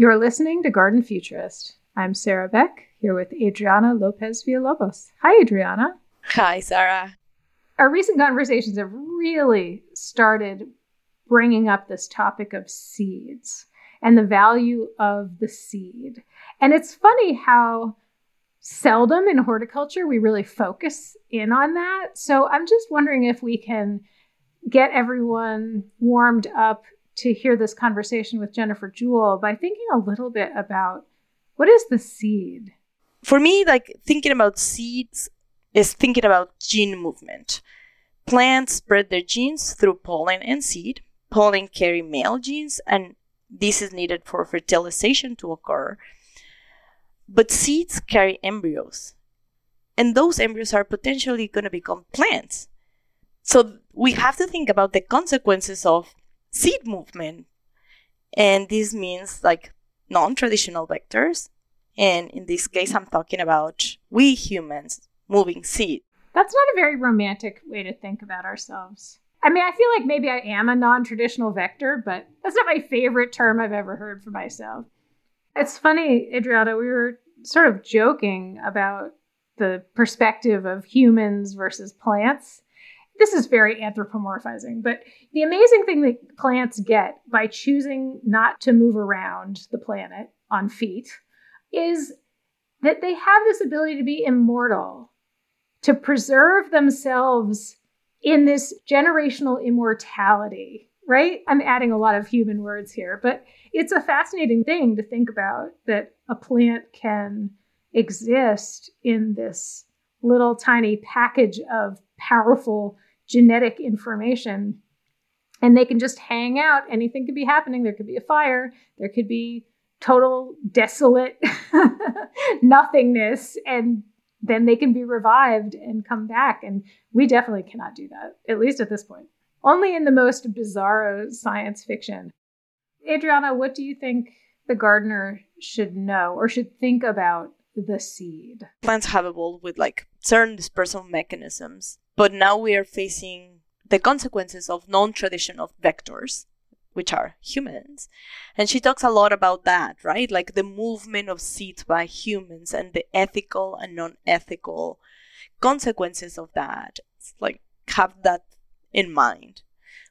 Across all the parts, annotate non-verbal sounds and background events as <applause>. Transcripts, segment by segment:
You're listening to Garden Futurist. I'm Sarah Beck, here with Adriana Lopez Villalobos. Hi, Adriana. Hi, Sarah. Our recent conversations have really started bringing up this topic of seeds and the value of the seed. And it's funny how seldom in horticulture we really focus in on that. So I'm just wondering if we can get everyone warmed up to hear this conversation with Jennifer Jewell by thinking a little bit about what is the seed? For me, like thinking about seeds is thinking about gene movement. Plants spread their genes through pollen and seed. Pollen carry male genes, and this is needed for fertilization to occur. But seeds carry embryos, and those embryos are potentially going to become plants. So we have to think about the consequences of seed movement. And this means like non traditional vectors. And in this case, I'm talking about we humans moving seed. That's not a very romantic way to think about ourselves. I mean, I feel like maybe I am a non traditional vector, but that's not my favorite term I've ever heard for myself. It's funny, Adriana, we were sort of joking about the perspective of humans versus plants this is very anthropomorphizing, but the amazing thing that plants get by choosing not to move around the planet on feet is that they have this ability to be immortal, to preserve themselves in this generational immortality, right? I'm adding a lot of human words here, but it's a fascinating thing to think about that a plant can exist in this little tiny package of powerful genetic information and they can just hang out. Anything could be happening. There could be a fire, there could be total desolate <laughs> nothingness, and then they can be revived and come back. And we definitely cannot do that, at least at this point. Only in the most bizarro science fiction. Adriana, what do you think the gardener should know or should think about the seed? Plants have evolved with like certain dispersal mechanisms but now we are facing the consequences of non traditional vectors, which are humans. And she talks a lot about that, right? Like the movement of seeds by humans and the ethical and non ethical consequences of that. It's like have that in mind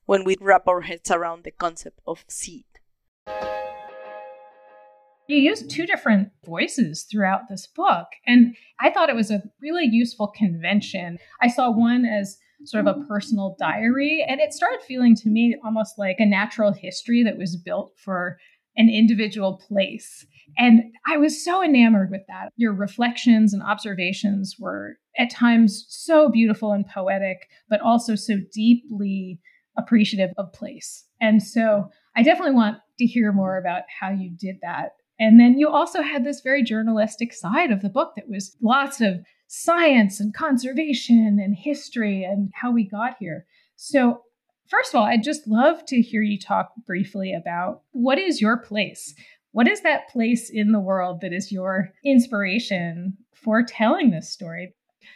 when we wrap our heads around the concept of seed. You use two different voices throughout this book, and I thought it was a really useful convention. I saw one as sort of a personal diary, and it started feeling to me almost like a natural history that was built for an individual place. And I was so enamored with that. Your reflections and observations were at times so beautiful and poetic, but also so deeply appreciative of place. And so I definitely want to hear more about how you did that. And then you also had this very journalistic side of the book that was lots of science and conservation and history and how we got here. So, first of all, I'd just love to hear you talk briefly about what is your place? What is that place in the world that is your inspiration for telling this story?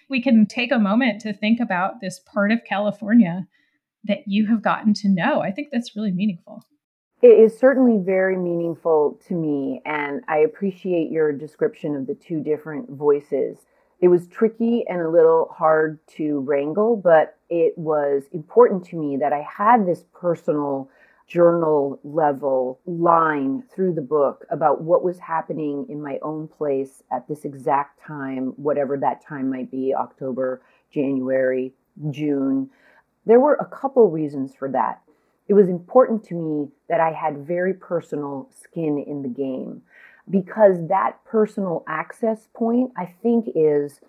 We can take a moment to think about this part of California that you have gotten to know. I think that's really meaningful. It is certainly very meaningful to me, and I appreciate your description of the two different voices. It was tricky and a little hard to wrangle, but it was important to me that I had this personal journal level line through the book about what was happening in my own place at this exact time, whatever that time might be October, January, June. There were a couple reasons for that it was important to me that I had very personal skin in the game because that personal access point, I think, is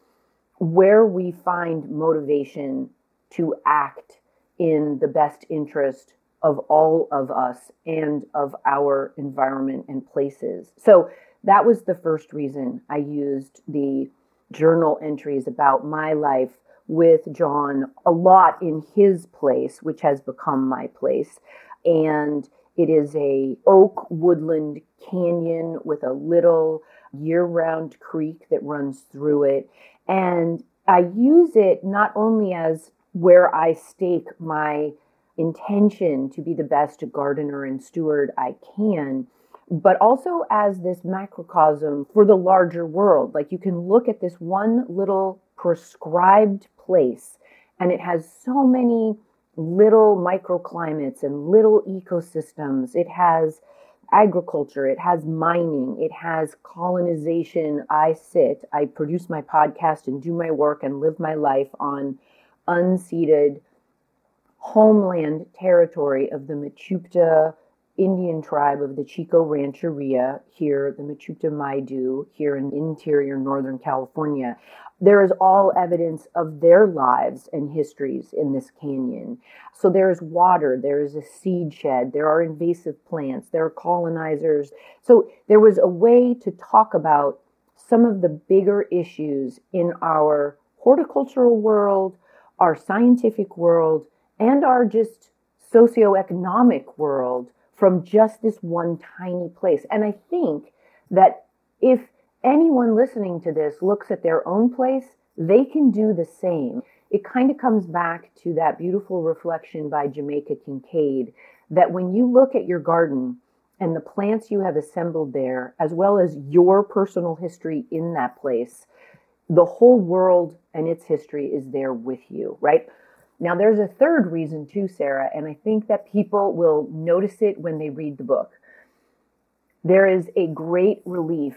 where we find motivation to act in the best interest of all of us and of our environment and places. So that was the first reason I used the journal entries about my life with John a lot in his place, which has become my place. And it is a oak woodland canyon with a little year-round creek that runs through it. And I use it not only as where I stake my intention to be the best gardener and steward I can, but also as this macrocosm for the larger world. Like you can look at this one little prescribed place and it has so many little microclimates and little ecosystems. It has agriculture, it has mining, it has colonization. I sit, I produce my podcast and do my work and live my life on unceded homeland territory of the Mechoopda Indian tribe of the Chico Rancheria here, the Mechoopda Maidu here in interior Northern California. There is all evidence of their lives and histories in this canyon. So there is water, there is a seed shed, there are invasive plants, there are colonizers. So there was a way to talk about some of the bigger issues in our horticultural world, our scientific world, and our just socioeconomic world from just this one tiny place. And I think that if anyone listening to this looks at their own place, they can do the same. It kind of comes back to that beautiful reflection by Jamaica Kincaid that when you look at your garden and the plants you have assembled there, as well as your personal history in that place, the whole world and its history is there with you, right? Now, there's a third reason too, Sarah, and I think that people will notice it when they read the book. There is a great relief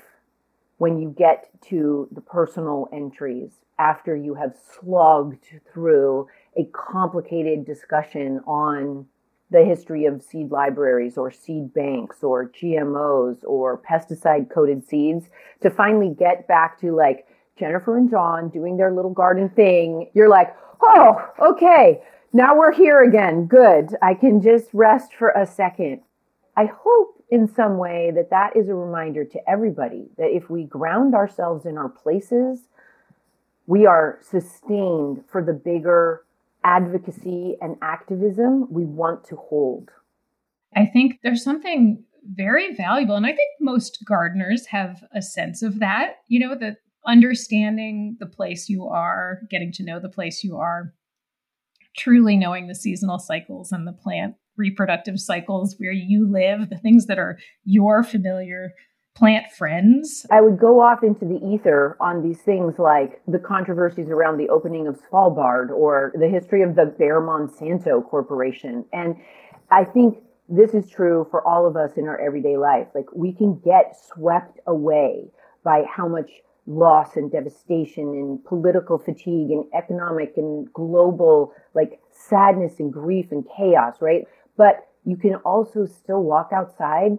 when you get to the personal entries after you have slogged through a complicated discussion on the history of seed libraries or seed banks or GMOs or pesticide coated seeds to finally get back to like Jennifer and John doing their little garden thing. You're like, oh, okay, now we're here again. Good. I can just rest for a second. I hope in some way that that is a reminder to everybody that if we ground ourselves in our places, we are sustained for the bigger advocacy and activism we want to hold. I think there's something very valuable, and I think most gardeners have a sense of that, you know, that understanding the place you are, getting to know the place you are, truly knowing the seasonal cycles and the plant reproductive cycles where you live, the things that are your familiar plant friends. I would go off into the ether on these things like the controversies around the opening of Svalbard or the history of the Bayer Monsanto Corporation. And I think this is true for all of us in our everyday life. Like we can get swept away by how much loss and devastation and political fatigue and economic and global like sadness and grief and chaos, right? But you can also still walk outside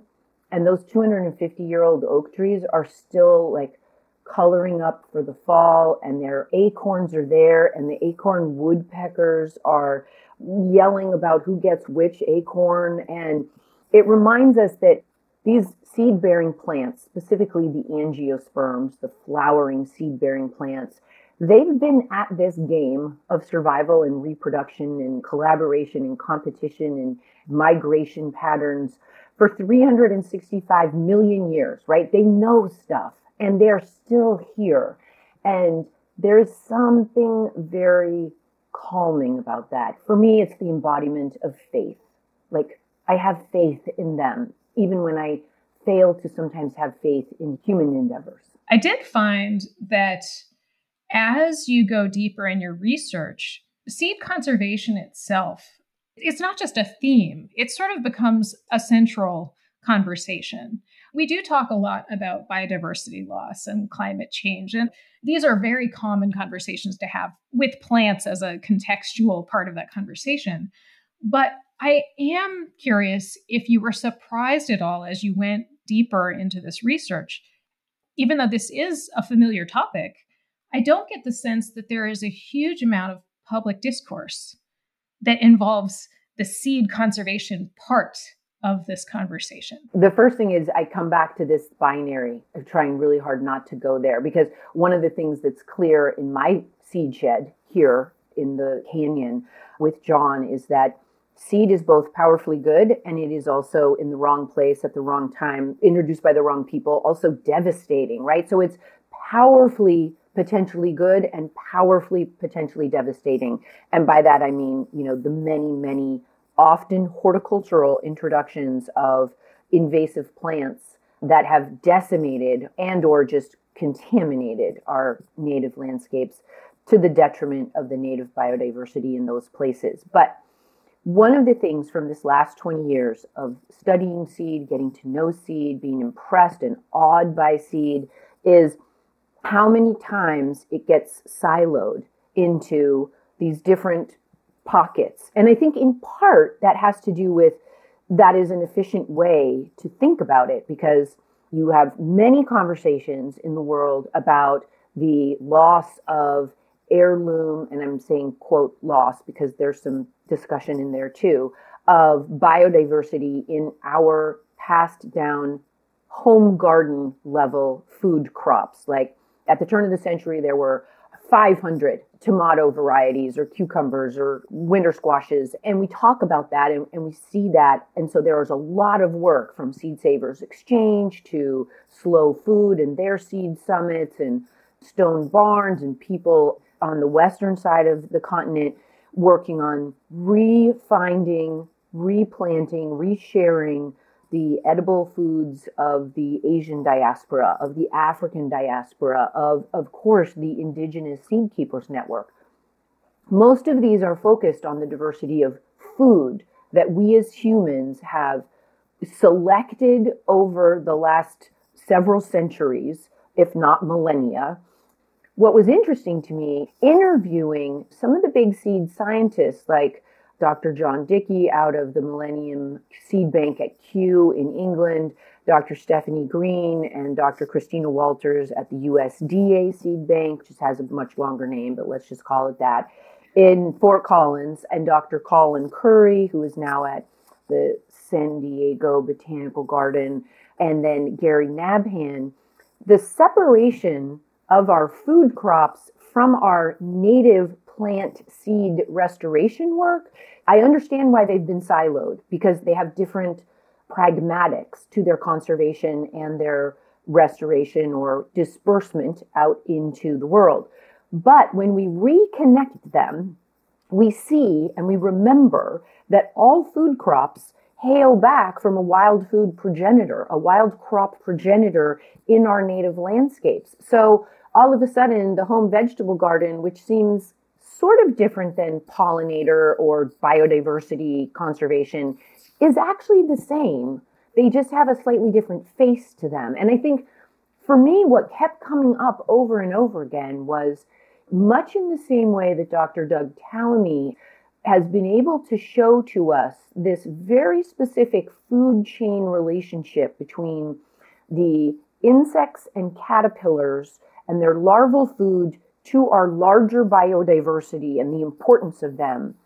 and those 250 year old oak trees are still like coloring up for the fall and their acorns are there and the acorn woodpeckers are yelling about who gets which acorn and it reminds us that these seed bearing plants, specifically the angiosperms, the flowering seed bearing plants, they've been at this game of survival and reproduction and collaboration and competition and migration patterns for 365 million years, right? They know stuff and they're still here. And there's something very calming about that. For me, it's the embodiment of faith. Like, I have faith in them, even when I fail to sometimes have faith in human endeavors. I did find that as you go deeper in your research, seed conservation itself, it's not just a theme, it sort of becomes a central conversation. We do talk a lot about biodiversity loss and climate change, and these are very common conversations to have with plants as a contextual part of that conversation. But I am curious if you were surprised at all as you went deeper into this research. Even though this is a familiar topic, I don't get the sense that there is a huge amount of public discourse that involves the seed conservation part of this conversation? The first thing is I come back to this binary of trying really hard not to go there because one of the things that's clear in my seed shed here in the canyon with John is that seed is both powerfully good and it is also in the wrong place at the wrong time, introduced by the wrong people, also devastating, right? So it's powerfully potentially good and powerfully potentially devastating. And by that I mean, you know, the many, many often horticultural introductions of invasive plants that have decimated and or just contaminated our native landscapes to the detriment of the native biodiversity in those places. But one of the things from this last 20 years of studying seed, getting to know seed, being impressed and awed by seed is how many times it gets siloed into these different pockets. And I think in part that has to do with that is an efficient way to think about it because you have many conversations in the world about the loss of heirloom, and I'm saying quote loss because there's some discussion in there too, of biodiversity in our passed down home garden level food crops. Like at the turn of the century, there were 500 tomato varieties or cucumbers or winter squashes. And we talk about that and, and we see that. And so there is a lot of work from Seed Savers Exchange to Slow Food and their seed summits and Stone Barns and people on the western side of the continent working on refinding, replanting, resharing the edible foods of the Asian diaspora, of the African diaspora, of, of course, the Indigenous Seed Keepers Network. Most of these are focused on the diversity of food that we as humans have selected over the last several centuries, if not millennia. What was interesting to me, interviewing some of the big seed scientists like Dr. John Dickie out of the Millennium Seed Bank at Kew in England, Dr. Stephanie Greene and Dr. Christina Walters at the USDA Seed Bank, just has a much longer name, but let's just call it that, in Fort Collins, and Dr. Colin Khoury, who is now at the San Diego Botanical Garden, and then Gary Nabhan. The separation of our food crops from our native plant seed restoration work, I understand why they've been siloed because they have different pragmatics to their conservation and their restoration or disbursement out into the world. But when we reconnect them, we see and we remember that all food crops hail back from a wild food progenitor, a wild crop progenitor in our native landscapes. So all of a sudden, the home vegetable garden, which seems sort of different than pollinator or biodiversity conservation is actually the same. They just have a slightly different face to them. And I think for me, what kept coming up over and over again was much in the same way that Dr. Doug Tallamy has been able to show to us this very specific food chain relationship between the insects and caterpillars and their larval food to our larger biodiversity and the importance of them,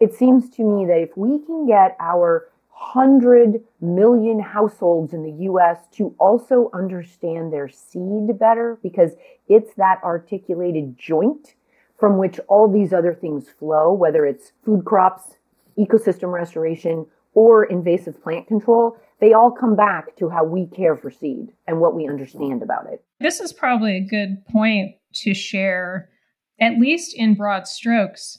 it seems to me that if we can get our 100 million households in the US to also understand their seed better, because it's that articulated joint from which all these other things flow, whether it's food crops, ecosystem restoration, or invasive plant control, they all come back to how we care for seed and what we understand about it. This is probably a good point to share, at least in broad strokes,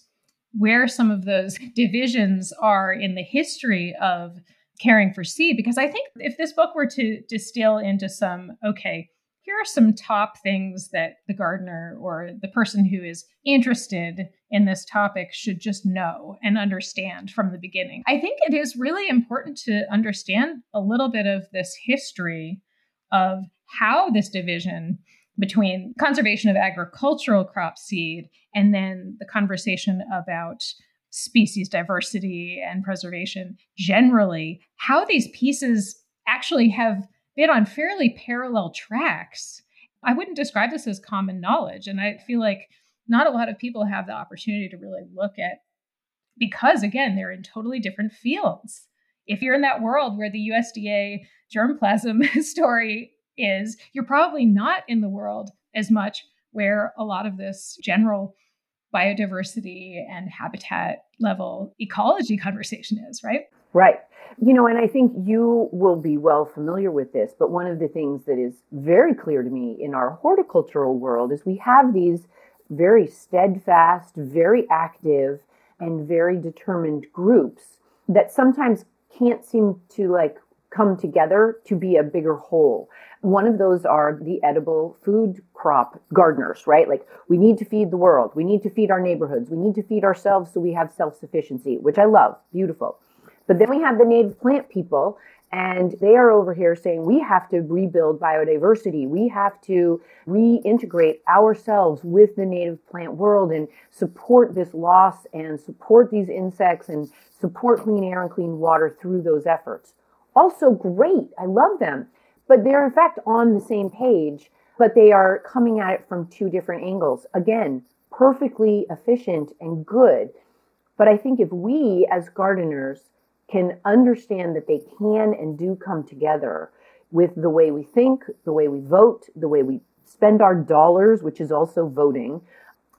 where some of those <laughs> divisions are in the history of caring for seed. Because I think if this book were to distill into some, okay, here are some top things that the gardener or the person who is interested in this topic should just know and understand from the beginning. I think it is really important to understand a little bit of this history of how this division between conservation of agricultural crop seed and then the conversation about species diversity and preservation generally, how these pieces actually have been on fairly parallel tracks. I wouldn't describe this as common knowledge. And I feel like not a lot of people have the opportunity to really look at, because again, they're in totally different fields. If you're in that world where the USDA germplasm <laughs> story is you're probably not in the world as much where a lot of this general biodiversity and habitat level ecology conversation is, right? Right. You know, and I think you will be well familiar with this, but one of the things that is very clear to me in our horticultural world is we have these very steadfast, very active, and very determined groups that sometimes can't seem to like come together to be a bigger whole. One of those are the edible food crop gardeners, right? Like we need to feed the world. We need to feed our neighborhoods. We need to feed ourselves so we have self sufficiency, which I love. Beautiful. But then we have the native plant people and they are over here saying we have to rebuild biodiversity. We have to reintegrate ourselves with the native plant world and support this loss and support these insects and support clean air and clean water through those efforts. Also great. I love them. But they're in fact on the same page, but they are coming at it from two different angles. Again, perfectly efficient and good. But I think if we as gardeners can understand that they can and do come together with the way we think, the way we vote, the way we spend our dollars, which is also voting,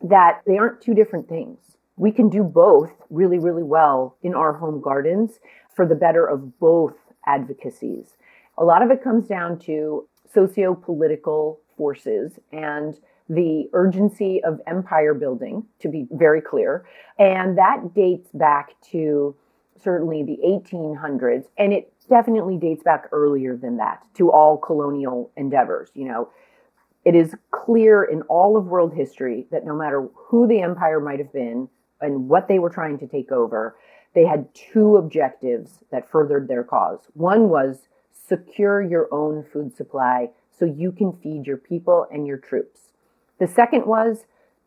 that they aren't two different things. We can do both really, really well in our home gardens for the better of both advocacies. A lot of it comes down to socio political forces and the urgency of empire building, to be very clear. And that dates back to certainly the 1800s, and it definitely dates back earlier than that to all colonial endeavors. You know, it is clear in all of world history that no matter who the empire might have been and what they were trying to take over, they had two objectives that furthered their cause. One was secure your own food supply so you can feed your people and your troops. The second was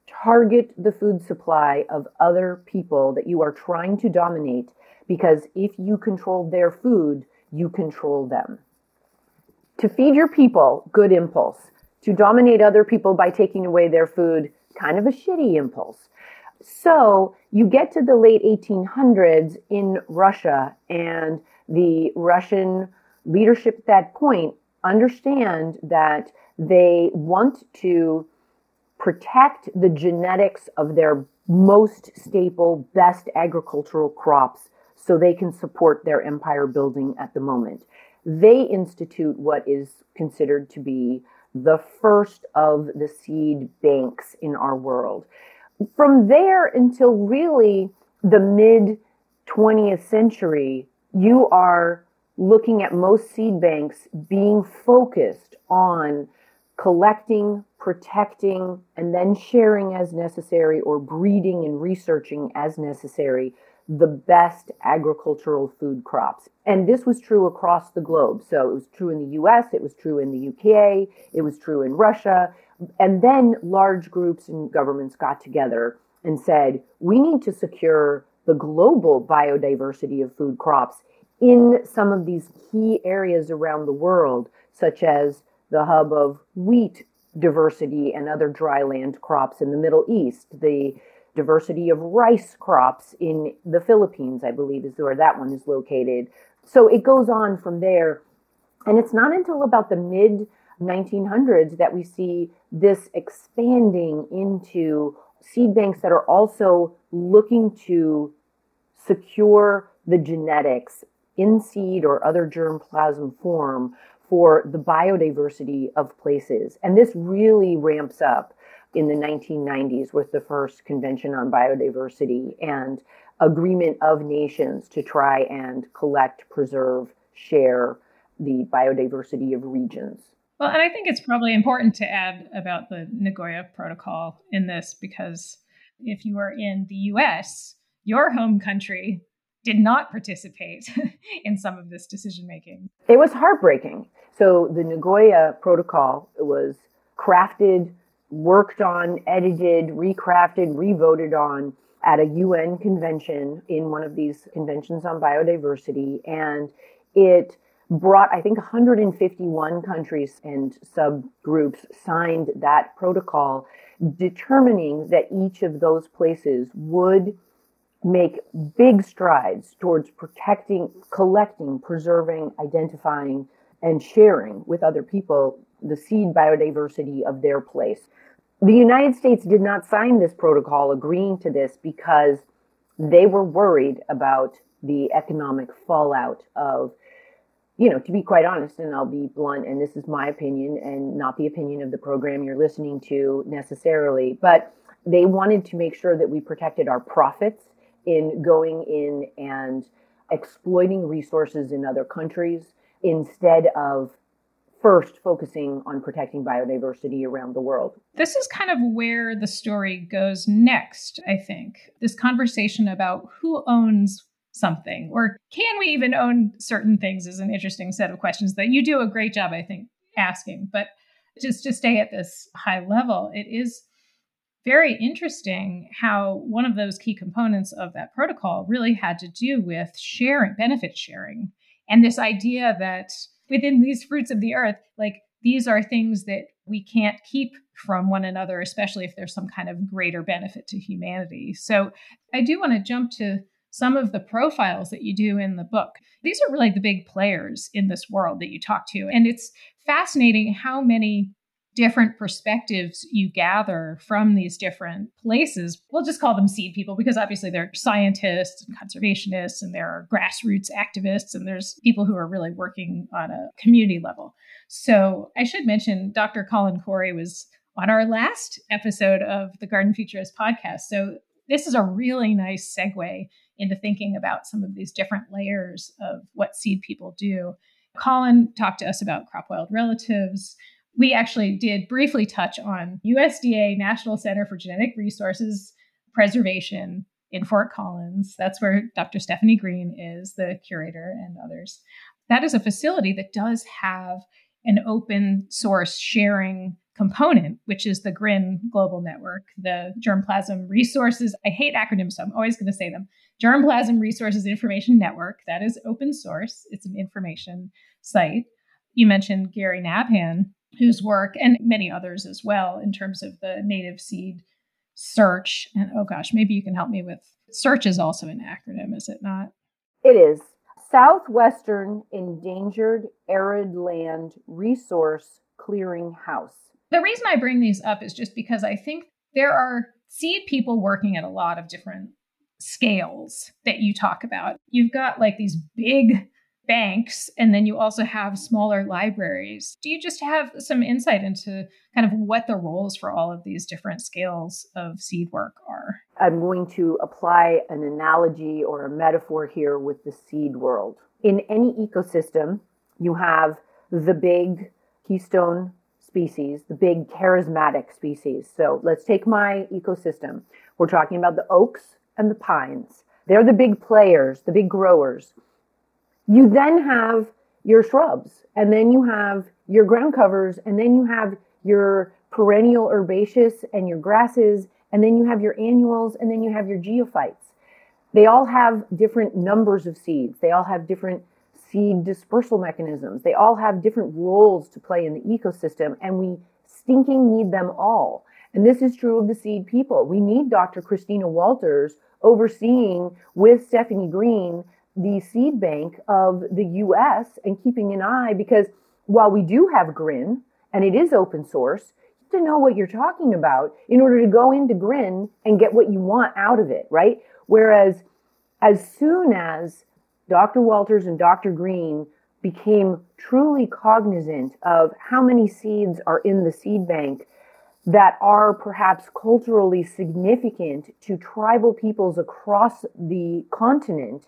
target the food supply of other people that you are trying to dominate because if you control their food, you control them. To feed your people, good impulse. To dominate other people by taking away their food, kind of a shitty impulse. So you get to the late 1800s in Russia, and the Russian leadership at that point understand that they want to protect the genetics of their most staple, best agricultural crops so they can support their empire building at the moment. They institute what is considered to be the first of the seed banks in our world. From there until really the mid 20th century, you are looking at most seed banks being focused on collecting, protecting, and then sharing as necessary or breeding and researching as necessary the best agricultural food crops. And this was true across the globe. So it was true in the US, it was true in the UK, it was true in Russia. And then large groups and governments got together and said, we need to secure the global biodiversity of food crops in some of these key areas around the world, such as the hub of wheat diversity and other dryland crops in the Middle East, the diversity of rice crops in the Philippines, I believe is where that one is located. So it goes on from there. And it's not until about the mid 1900s that we see this expanding into seed banks that are also looking to secure the genetics in seed or other germplasm form for the biodiversity of places. And this really ramps up in the 1990s with the first Convention on Biodiversity and agreement of nations to try and collect, preserve, share the biodiversity of regions. Well, and I think it's probably important to add about the Nagoya Protocol in this because if you are in the US, your home country did not participate <laughs> in some of this decision making. It was heartbreaking. So the Nagoya Protocol was crafted worked on, edited, recrafted, revoted on at a UN convention in one of these conventions on biodiversity. And it brought, I think, 151 countries and subgroups signed that protocol, determining that each of those places would make big strides towards protecting, collecting, preserving, identifying, and sharing with other people the seed biodiversity of their place. The United States did not sign this protocol agreeing to this because they were worried about the economic fallout of, you know, to be quite honest, and I'll be blunt, and this is my opinion and not the opinion of the program you're listening to necessarily, but they wanted to make sure that we protected our profits in going in and exploiting resources in other countries instead of first focusing on protecting biodiversity around the world. This is kind of where the story goes next, I think. This conversation about who owns something or can we even own certain things is an interesting set of questions that you do a great job, I think, asking. But just to stay at this high level, it is very interesting how one of those key components of that protocol really had to do with sharing, benefit sharing, and this idea that within these fruits of the earth, like these are things that we can't keep from one another, especially if there's some kind of greater benefit to humanity. So I do want to jump to some of the profiles that you do in the book. These are really the big players in this world that you talk to. And it's fascinating how many different perspectives you gather from these different places. We'll just call them seed people because obviously they're scientists and conservationists and there are grassroots activists and there's people who are really working on a community level. So I should mention Dr. Colin Khoury was on our last episode of the Garden Futurist podcast. So this is a really nice segue into thinking about some of these different layers of what seed people do. Colin talked to us about crop wild relatives, we actually did briefly touch on USDA National Center for Genetic Resources Preservation in Fort Collins. That's where Dr. Stephanie Greene is, the curator, and others. That is a facility that does have an open source sharing component, which is the GRIN Global Network, the Germplasm Resources. I hate acronyms, so I'm always going to say them. Germplasm Resources Information Network. That is open source, it's an information site. You mentioned Gary Nabhan, whose work and many others as well in terms of the native seed search. And oh gosh, maybe you can help me with search is also an acronym, is it not? It is. Southwestern Endangered Arid Land Resource Clearing House. The reason I bring these up is just because I think there are seed people working at a lot of different scales that you talk about. You've got like these big banks and then you also have smaller libraries. Do you just have some insight into kind of what the roles for all of these different scales of seed work are? I'm going to apply an analogy or a metaphor here with the seed world. In any ecosystem, you have the big keystone species, the big charismatic species. So let's take my ecosystem. We're talking about the oaks and the pines. They're the big players, the big growers. You then have your shrubs, and then you have your ground covers, and then you have your perennial herbaceous and your grasses, and then you have your annuals, and then you have your geophytes. They all have different numbers of seeds. They all have different seed dispersal mechanisms. They all have different roles to play in the ecosystem, and we stinking need them all. And this is true of the seed people. We need Dr. Christina Walters overseeing with Stephanie Greene the seed bank of the US and keeping an eye because while we do have GRIN and it is open source, you have to know what you're talking about in order to go into GRIN and get what you want out of it, right? Whereas as soon as Dr. Walters and Dr. Greene became truly cognizant of how many seeds are in the seed bank that are perhaps culturally significant to tribal peoples across the continent,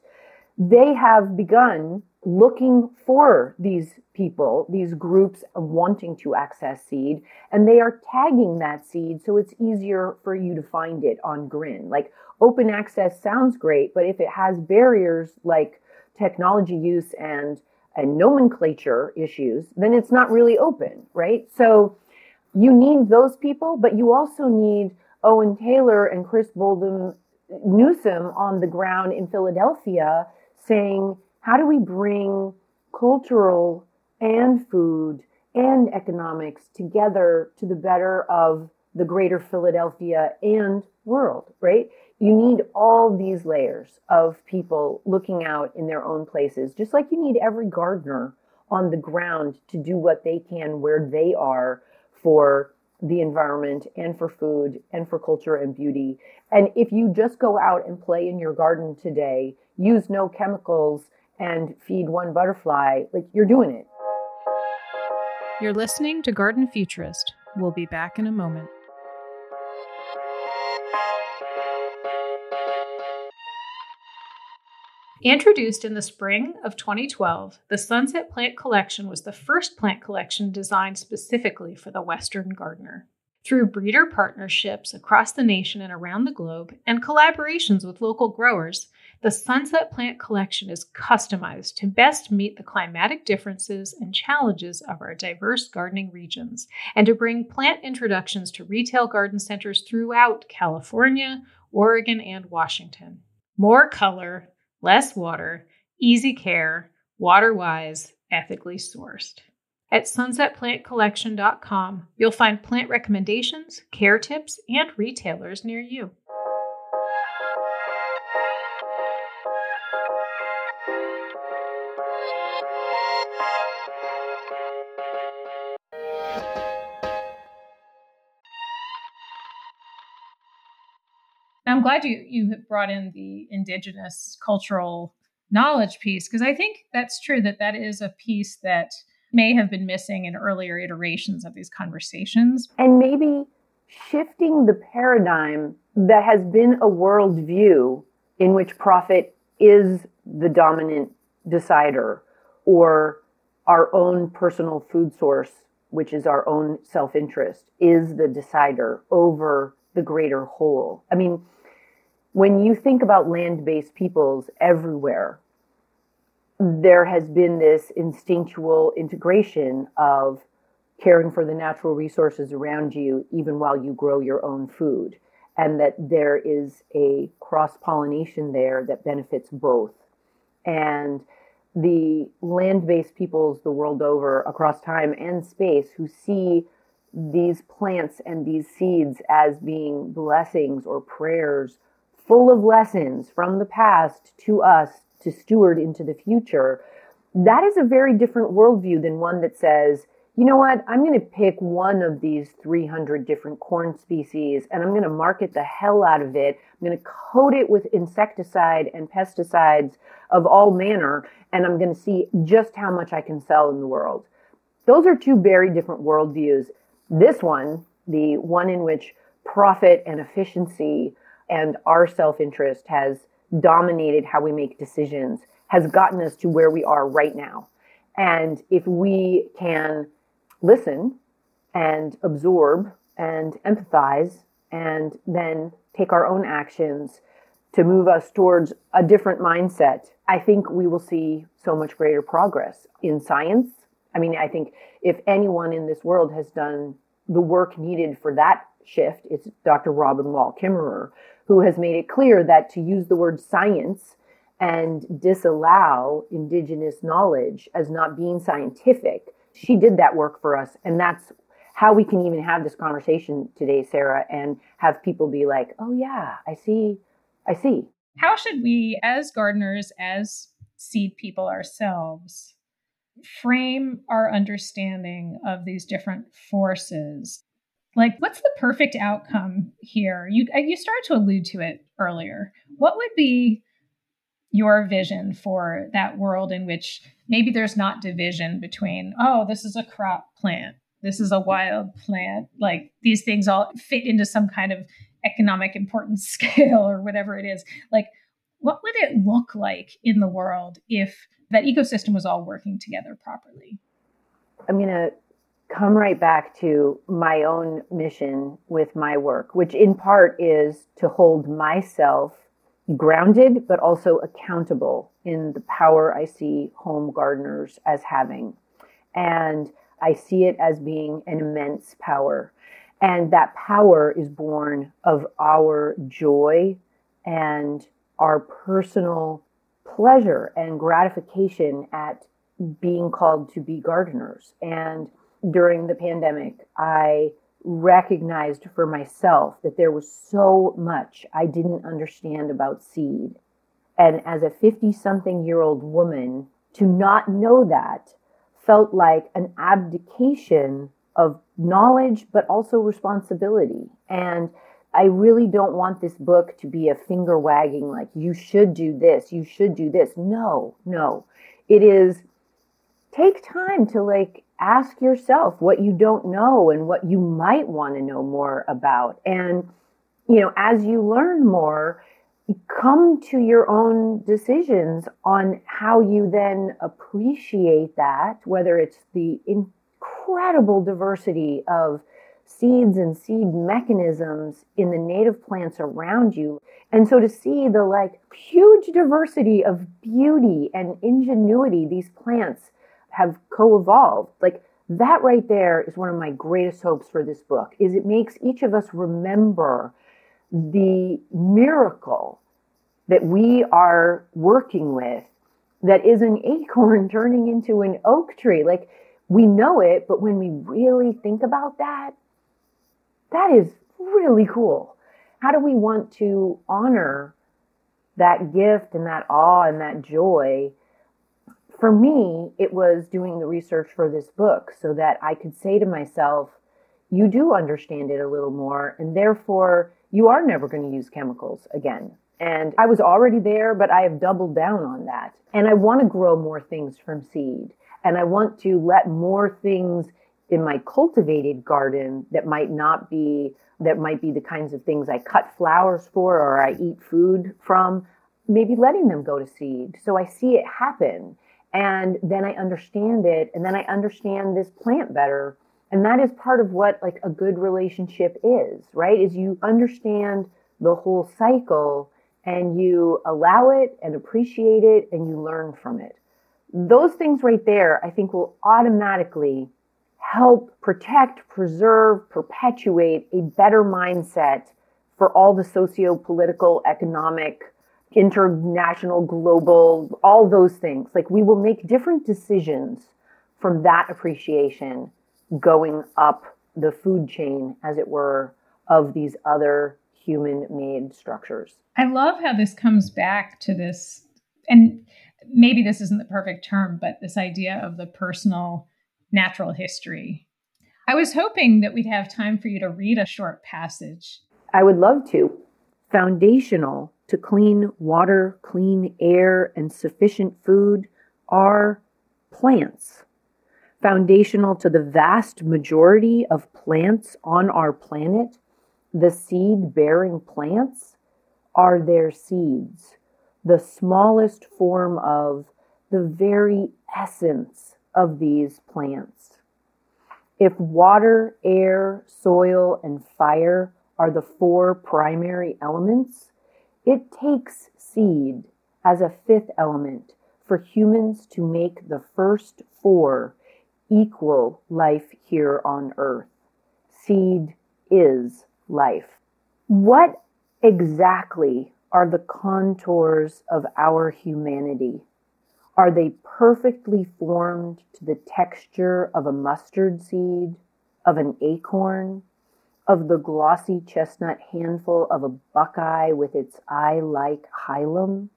they have begun looking for these people, these groups wanting to access seed, and they are tagging that seed so it's easier for you to find it on Grin. Like open access sounds great, but if it has barriers like technology use and and nomenclature issues, then it's not really open, right? So you need those people, but you also need Owen Taylor and Chris Boldum Newsom on the ground in Philadelphia saying, how do we bring cultural and food and economics together to the better of the greater Philadelphia and world, right? You need all these layers of people looking out in their own places, just like you need every gardener on the ground to do what they can where they are for the environment and for food and for culture and beauty. And if you just go out and play in your garden today, use no chemicals and feed one butterfly, like you're doing it. You're listening to Garden Futurist. We'll be back in a moment. Introduced in the spring of 2012, the Sunset Plant Collection was the first plant collection designed specifically for the Western gardener. Through breeder partnerships across the nation and around the globe, and collaborations with local growers, the Sunset Plant Collection is customized to best meet the climatic differences and challenges of our diverse gardening regions, and to bring plant introductions to retail garden centers throughout California, Oregon, and Washington. More color, less water, easy care, water wise, ethically sourced. At sunsetplantcollection.com, you'll find plant recommendations, care tips, and retailers near you. I'm glad you you brought in the indigenous cultural knowledge piece because I think that's true that that is a piece that may have been missing in earlier iterations of these conversations. And maybe shifting the paradigm that has been a worldview in which profit is the dominant decider or our own personal food source, which is our own self interest, is the decider over the greater whole. I mean, when you think about land based peoples everywhere, there has been this instinctual integration of caring for the natural resources around you, even while you grow your own food, and that there is a cross pollination there that benefits both. And the land based peoples the world over, across time and space, who see these plants and these seeds as being blessings or prayers full of lessons from the past to us to steward into the future, that is a very different worldview than one that says, you know what, I'm going to pick one of these 300 different corn species and I'm going to market the hell out of it. I'm going to coat it with insecticide and pesticides of all manner, and I'm going to see just how much I can sell in the world. Those are two very different worldviews. This one, the one in which profit and efficiency and our self interest has dominated how we make decisions, has gotten us to where we are right now. And if we can listen and absorb and empathize and then take our own actions to move us towards a different mindset, I think we will see so much greater progress in science. I mean, I think if anyone in this world has done the work needed for that shift, it's Dr. Robin Wall Kimmerer, who has made it clear that to use the word science and disallow indigenous knowledge as not being scientific, she did that work for us. And that's how we can even have this conversation today, Sarah, and have people be like, oh, yeah, I see, I see. How should we, as gardeners, as seed people ourselves, frame our understanding of these different forces like what's the perfect outcome here? You uh, you started to allude to it earlier. What would be your vision for that world in which maybe there's not division between oh this is a crop plant this is a wild plant like these things all fit into some kind of economic importance <laughs> scale or whatever it is? Like what would it look like in the world if that ecosystem was all working together properly? I'm going to come right back to my own mission with my work, which in part is to hold myself grounded, but also accountable in the power I see home gardeners as having. And I see it as being an immense power. And that power is born of our joy and our personal pleasure and gratification at being called to be gardeners. And during the pandemic, I recognized for myself that there was so much I didn't understand about seed. And as a 50 something year old woman, to not know that felt like an abdication of knowledge, but also responsibility. And I really don't want this book to be a finger wagging, like, you should do this, you should do this. No, no. It is take time to like ask yourself what you don't know and what you might want to know more about. And, you know, as you learn more, come to your own decisions on how you then appreciate that, whether it's the incredible diversity of seeds and seed mechanisms in the native plants around you. And so to see the like huge diversity of beauty and ingenuity these plants have co-evolved, like that right there is one of my greatest hopes for this book is it makes each of us remember the miracle that we are working with that is an acorn <laughs> turning into an oak tree. Like we know it, but when we really think about that, that is really cool. How do we want to honor that gift and that awe and that joy? For me, it was doing the research for this book so that I could say to myself, you do understand it a little more, and therefore you are never going to use chemicals again. And I was already there, but I have doubled down on that. And I want to grow more things from seed. And I want to let more things in my cultivated garden that might not be that might be the kinds of things I cut flowers for or I eat food from, maybe letting them go to seed. So I see it happen and then I understand it and then I understand this plant better. And that is part of what like a good relationship is, right? Is you understand the whole cycle and you allow it and appreciate it and you learn from it. Those things right there, I think will automatically help protect, preserve, perpetuate a better mindset for all the socio political, economic, international, global, all those things. Like we will make different decisions from that appreciation going up the food chain, as it were, of these other human made structures. I love how this comes back to this, and maybe this isn't the perfect term, but this idea of the personal natural history. I was hoping that we'd have time for you to read a short passage. I would love to. Foundational to clean water, clean air, and sufficient food are plants. Foundational to the vast majority of plants on our planet, the seed bearing plants are their seeds, the smallest form of the very essence of these plants. If water, air, soil, and fire are the four primary elements, it takes seed as a fifth element for humans to make the first four equal life here on earth. Seed is life. What exactly are the contours of our humanity? Are they perfectly formed to the texture of a mustard seed, of an acorn, of the glossy chestnut handful of a buckeye with its eye like hilum?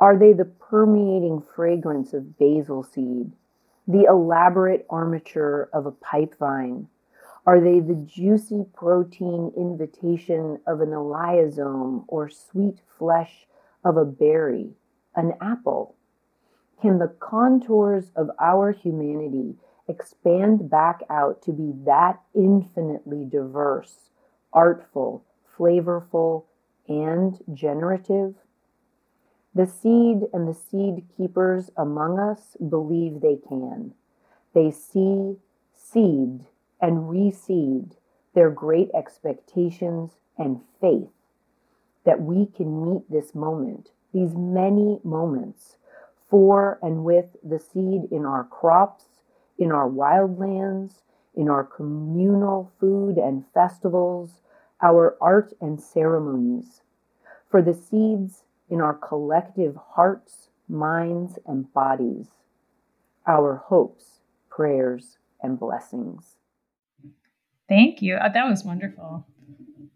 Are they the permeating fragrance of basil seed, the elaborate armature of a pipe vine? Are they the juicy protein invitation of an elaiosome or sweet flesh of a berry, an apple? Can the contours of our humanity expand back out to be that infinitely diverse, artful, flavorful, and generative? The seed and the seed keepers among us believe they can. They see, seed, and reseed their great expectations and faith that we can meet this moment, these many moments for and with the seed in our crops, in our wildlands, in our communal food and festivals, our art and ceremonies, for the seeds in our collective hearts, minds, and bodies, our hopes, prayers, and blessings. Thank you. Oh, that was wonderful.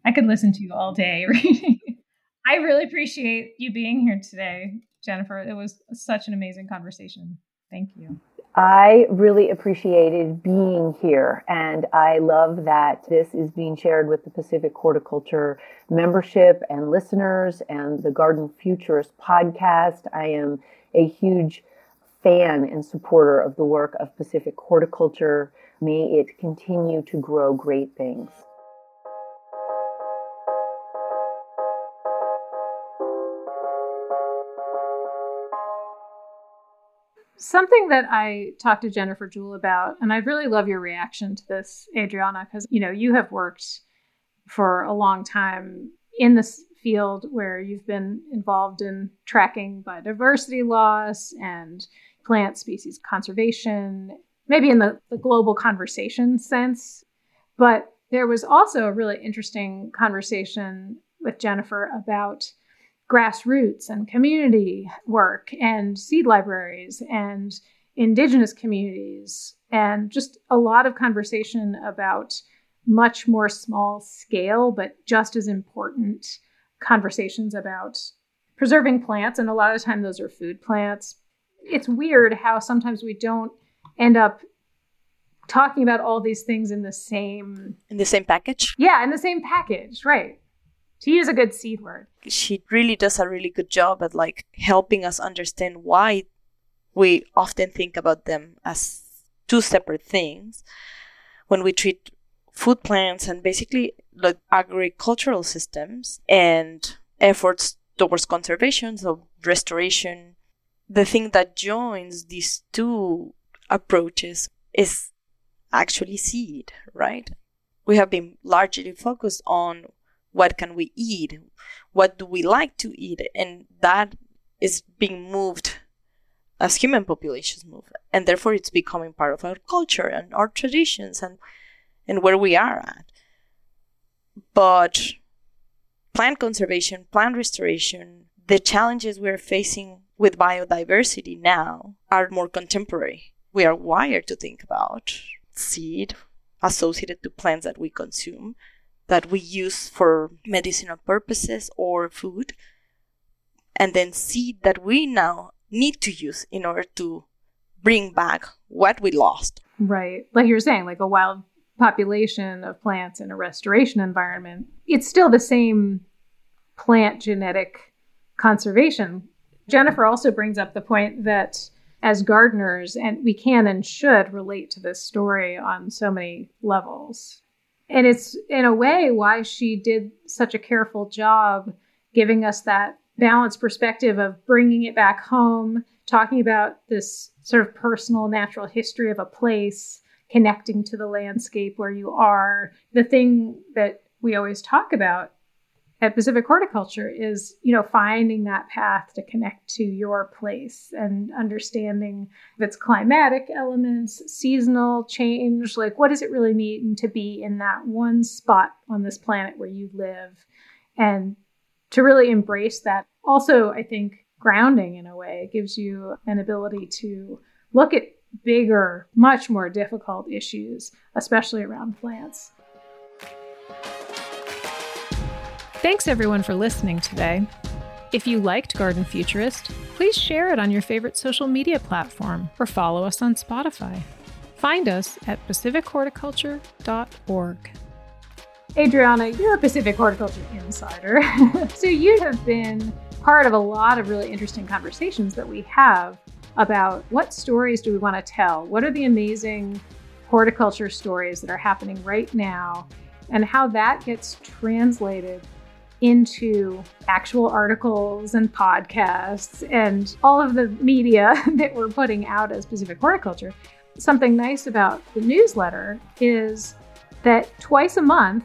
I could listen to you all day <laughs> reading. I really appreciate you being here today. Jennifer. It was such an amazing conversation. Thank you. I really appreciated being here, and I love that this is being shared with the Pacific Horticulture membership and listeners and the Garden Futurist podcast. I am a huge fan and supporter of the work of Pacific Horticulture. May it continue to grow great things. Something that I talked to Jennifer Jewell about, and I really love your reaction to this, Adriana, because you know you have worked for a long time in this field where you've been involved in tracking biodiversity loss and plant species conservation, maybe in the, the global conversation sense. But there was also a really interesting conversation with Jennifer about grassroots and community work and seed libraries and indigenous communities and just a lot of conversation about much more small scale but just as important conversations about preserving plants. And a lot of the time those are food plants. It's weird how sometimes we don't end up talking about all these things in the same in the same package? Yeah in the same package right to use a good seed word. She really does a really good job at like helping us understand why we often think about them as two separate things when we treat food plants and basically like agricultural systems and efforts towards conservation, so restoration. The thing that joins these two approaches is actually seed, right? We have been largely focused on what can we eat? What do we like to eat? And that is being moved as human populations move. And therefore it's becoming part of our culture and our traditions and and where we are at. But plant conservation plant restoration the challenges we're facing with biodiversity now are more contemporary. We are wired to think about seed associated to plants that we consume that we use for medicinal purposes or food, and then seed that we now need to use in order to bring back what we lost. Right. Like you were saying, like a wild population of plants in a restoration environment, it's still the same plant genetic conservation. Jennifer also brings up the point that as gardeners, and we can and should relate to this story on so many levels. And it's in a way why she did such a careful job giving us that balanced perspective of bringing it back home, talking about this sort of personal natural history of a place, connecting to the landscape where you are. The thing that we always talk about at Pacific Horticulture is, you know, finding that path to connect to your place and understanding its climatic elements, seasonal change, like what does it really mean to be in that one spot on this planet where you live and to really embrace that. Also, I think grounding in a way gives you an ability to look at bigger, much more difficult issues, especially around plants. Thanks everyone for listening today. If you liked Garden Futurist, please share it on your favorite social media platform or follow us on Spotify. Find us at pacifichorticulture.org. Adriana, you're a Pacific Horticulture insider. <laughs> so you have been part of a lot of really interesting conversations that we have about what stories do we want to tell? What are the amazing horticulture stories that are happening right now? And how that gets translated into actual articles and podcasts and all of the media <laughs> that we're putting out as Pacific Horticulture. Something nice about the newsletter is that twice a month,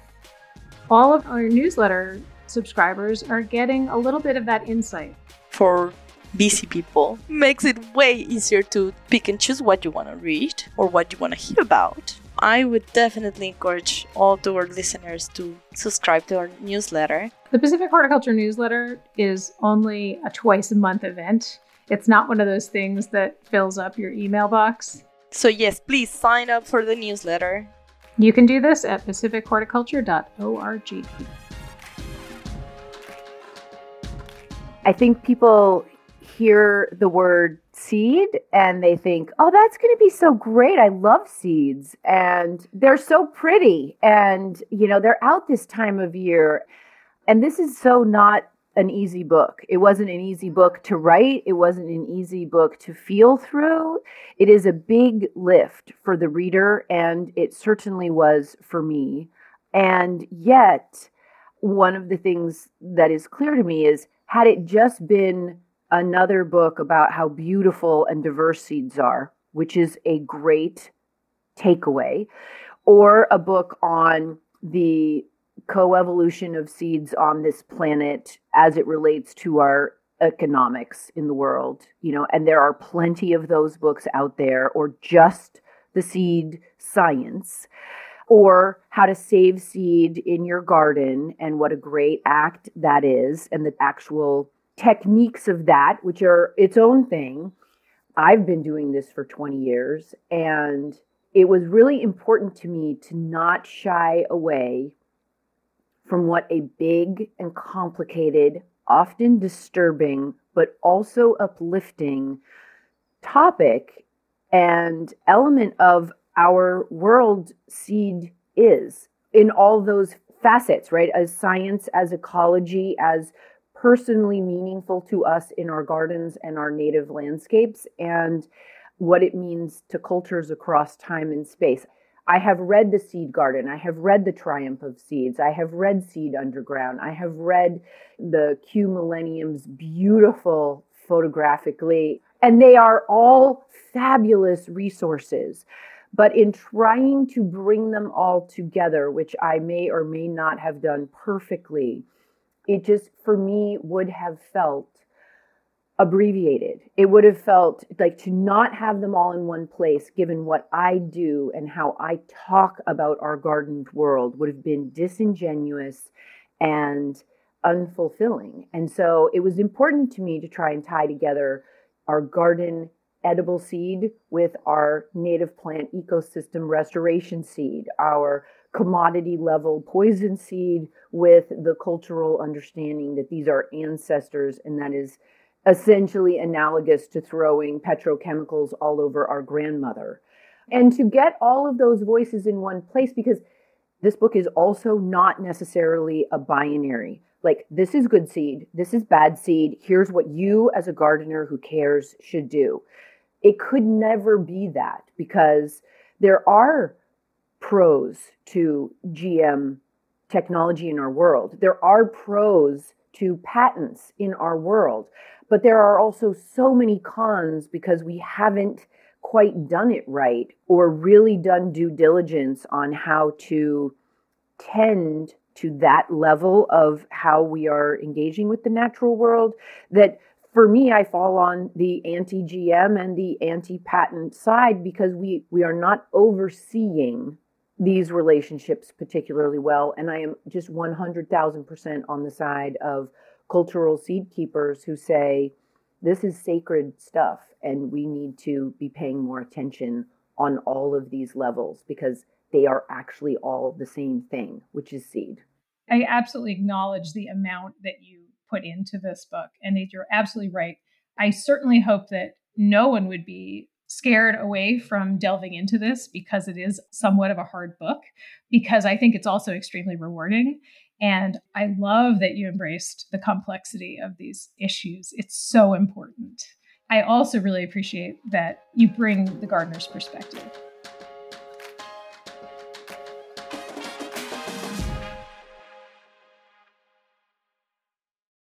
all of our newsletter subscribers are getting a little bit of that insight. For busy people, makes it way easier to pick and choose what you want to read or what you want to hear about. I would definitely encourage all to our listeners to subscribe to our newsletter. The Pacific Horticulture newsletter is only a twice a month event. It's not one of those things that fills up your email box. So, yes, please sign up for the newsletter. You can do this at pacifichorticulture.org. I think people hear the word seed and they think, oh, that's going to be so great. I love seeds and they're so pretty. And, you know, they're out this time of year. And this is so not an easy book. It wasn't an easy book to write, it wasn't an easy book to feel through. It is a big lift for the reader, and it certainly was for me. And yet, one of the things that is clear to me is had it just been another book about how beautiful and diverse seeds are, which is a great takeaway, or a book on the coevolution of seeds on this planet as it relates to our economics in the world, you know, and there are plenty of those books out there, or just the seed science, or how to save seed in your garden, and what a great act that is, and the actual techniques of that, which are its own thing. I've been doing this for 20 years, and it was really important to me to not shy away from what a big and complicated, often disturbing, but also uplifting topic and element of our world seed is in all those facets, right? As science, as ecology, as personally meaningful to us in our gardens and our native landscapes, and what it means to cultures across time and space. I have read The Seed Garden. I have read The Triumph of Seeds. I have read Seed Underground. I have read the Kew Millennium's beautiful photographically, and they are all fabulous resources. But in trying to bring them all together, which I may or may not have done perfectly, it just for me would have felt abbreviated. It would have felt like to not have them all in one place, given what I do and how I talk about our gardened world, would have been disingenuous and unfulfilling. And so it was important to me to try and tie together our garden edible seed with our native plant ecosystem restoration seed, our commodity level poison seed with the cultural understanding that these are ancestors and that is essentially analogous to throwing petrochemicals all over our grandmother. And to get all of those voices in one place, because this book is also not necessarily a binary. Like, this is good seed, this is bad seed, here's what you, as a gardener who cares, should do. It could never be that because there are pros to GM technology in our world. There are pros to patents in our world. But there are also so many cons because we haven't quite done it right or really done due diligence on how to tend to that level of how we are engaging with the natural world that for me i fall on the anti-gm and the anti-patent side because we we are not overseeing these relationships particularly well and i am just 100,000% on the side of cultural seed keepers who say this is sacred stuff and we need to be paying more attention on all of these levels because they are actually all the same thing, which is seed. I absolutely acknowledge the amount that you put into this book. And you're absolutely right. I certainly hope that no one would be scared away from delving into this because it is somewhat of a hard book, because I think it's also extremely rewarding. And I love that you embraced the complexity of these issues. It's so important. I also really appreciate that you bring the gardener's perspective